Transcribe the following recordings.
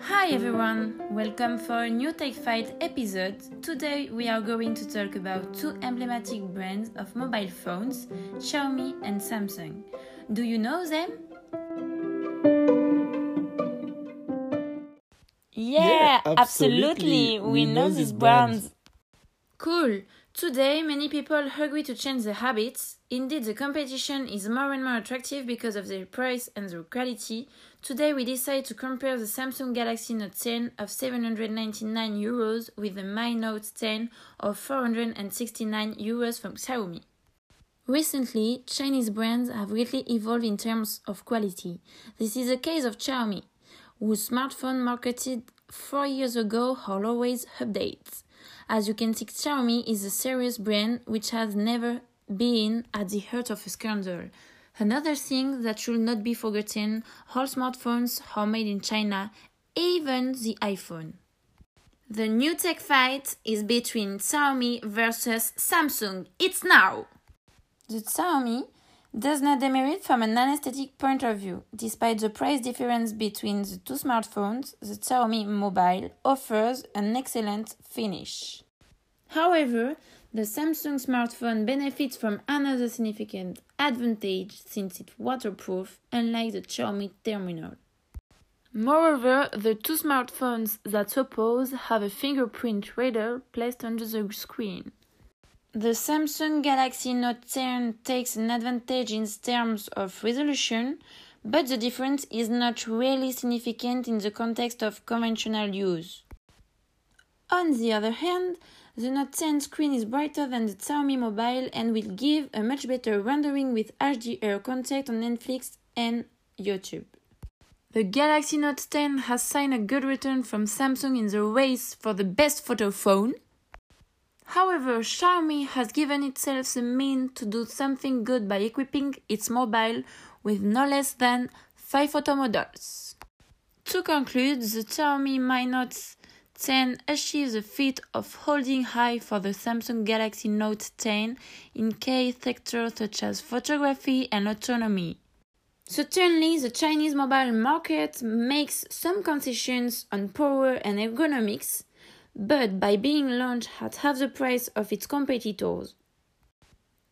Hi everyone, welcome for a new Tech Fight episode. Today we are going to talk about two emblematic brands of mobile phones, Xiaomi and Samsung. Do you know them? Yeah, Yeah, absolutely. absolutely. We, We know know these these brands. brands. Cool. Today, many people agree to change their habits. Indeed, the competition is more and more attractive because of their price and their quality. Today, we decide to compare the Samsung Galaxy Note 10 of 799 euros with the Mi Note 10 of 469 euros from Xiaomi. Recently, Chinese brands have greatly evolved in terms of quality. This is the case of Xiaomi, whose smartphone marketed four years ago always updates. As you can see, Xiaomi is a serious brand which has never been at the heart of a scandal. Another thing that should not be forgotten all smartphones are made in China, even the iPhone. The new tech fight is between Xiaomi versus Samsung. It's now! The Xiaomi does not demerit from an aesthetic point of view. Despite the price difference between the two smartphones, the Xiaomi Mobile offers an excellent finish. However, the Samsung smartphone benefits from another significant advantage since it's waterproof, unlike the Xiaomi Terminal. Moreover, the two smartphones that suppose have a fingerprint reader placed under the screen. The Samsung Galaxy Note 10 takes an advantage in terms of resolution, but the difference is not really significant in the context of conventional use. On the other hand, the Note 10 screen is brighter than the Xiaomi Mobile and will give a much better rendering with HDR content on Netflix and YouTube. The Galaxy Note 10 has signed a good return from Samsung in the race for the best photo phone. However, Xiaomi has given itself the mean to do something good by equipping its mobile with no less than 5 photo models. To conclude, the Xiaomi Mi Note 10 achieves the feat of holding high for the Samsung Galaxy Note 10 in key sectors such as photography and autonomy. Certainly, the Chinese mobile market makes some concessions on power and ergonomics, but by being launched at half the price of its competitors.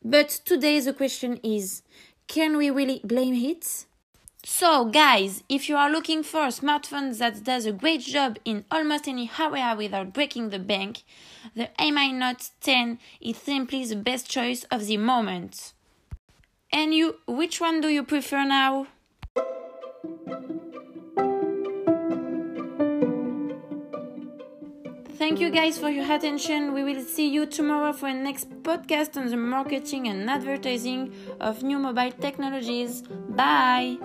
But today the question is can we really blame it? So, guys, if you are looking for a smartphone that does a great job in almost any area without breaking the bank, the Mi Note 10 is simply the best choice of the moment. And you, which one do you prefer now? Thank you guys for your attention. We will see you tomorrow for a next podcast on the marketing and advertising of new mobile technologies. Bye.